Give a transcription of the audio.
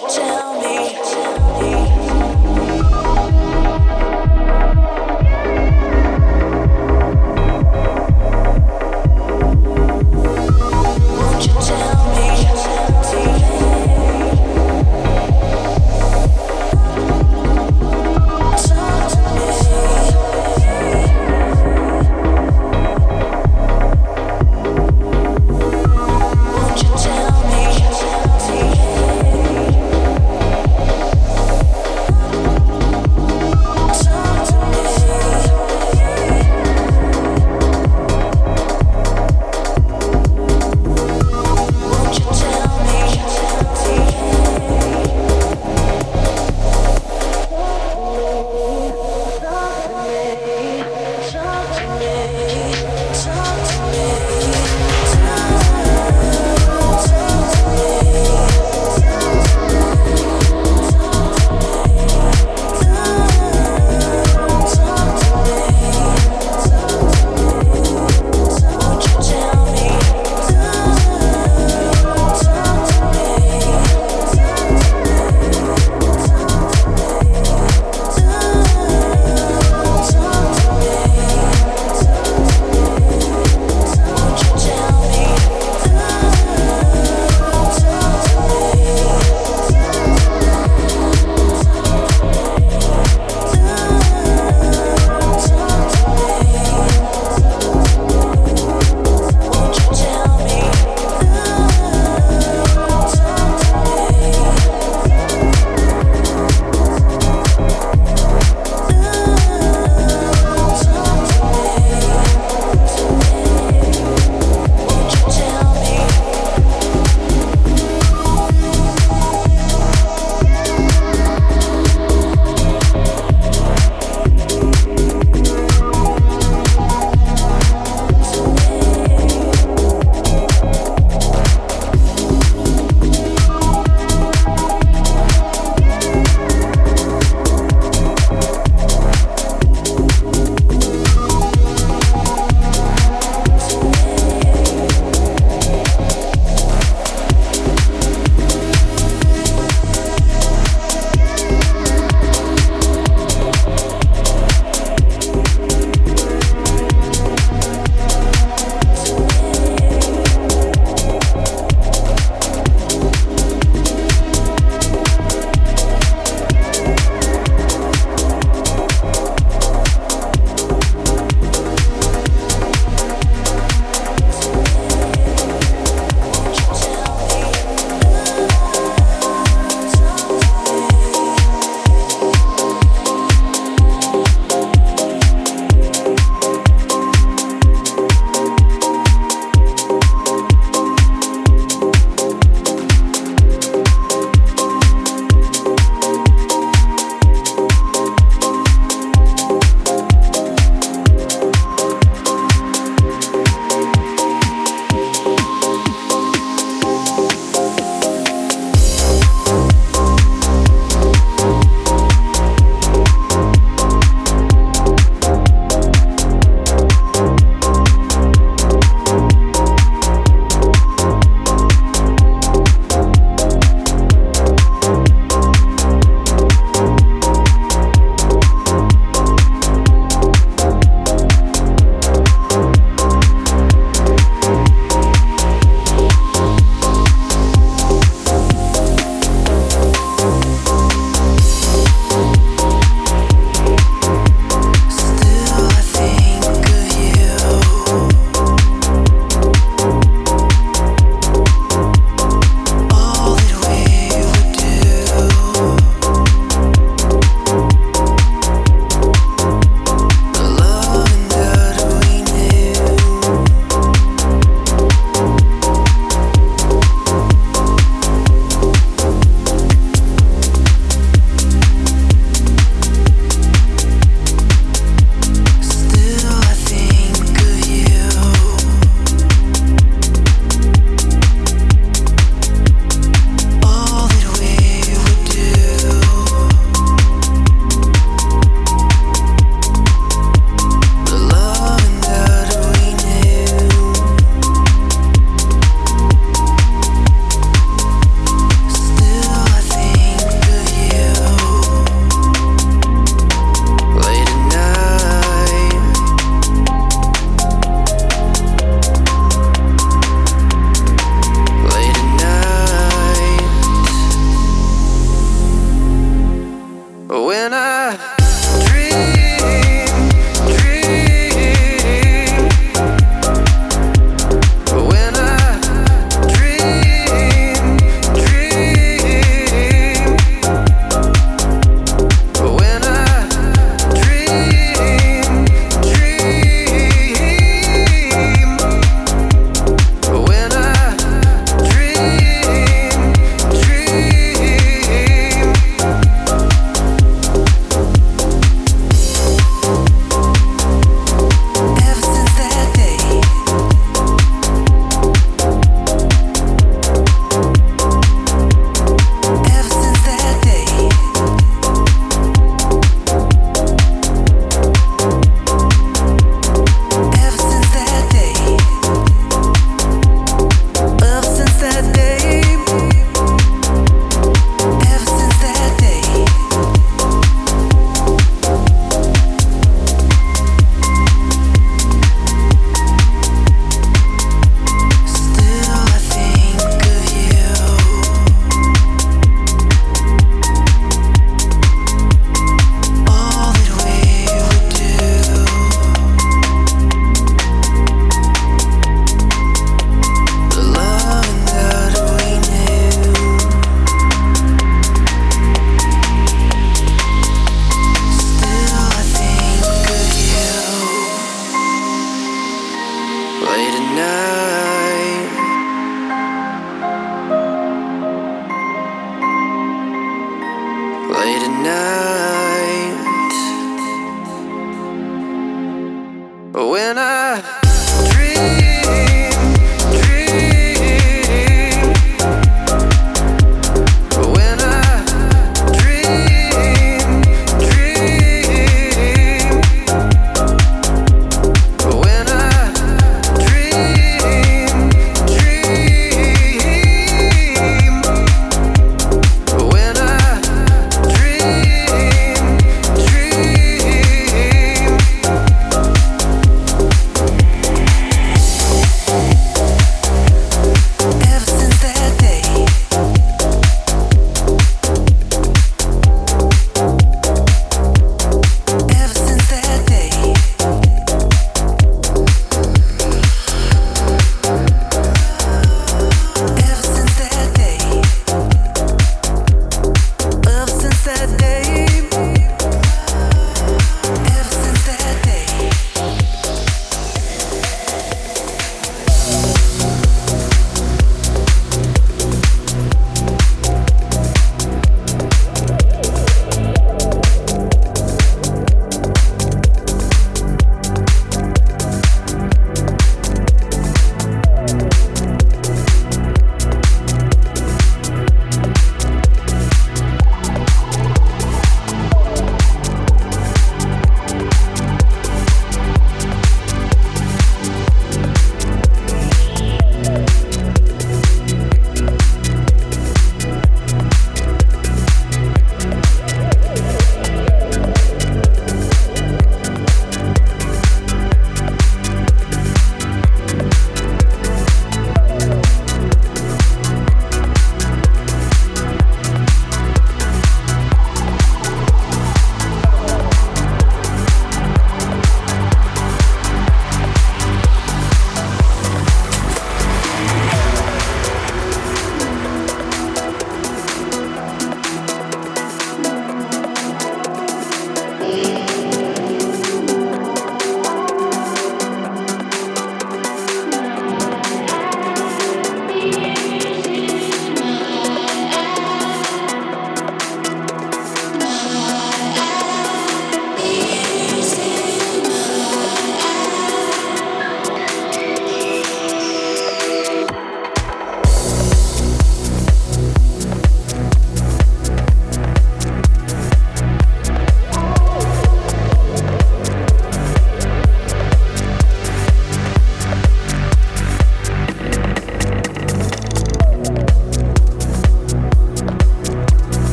Jack.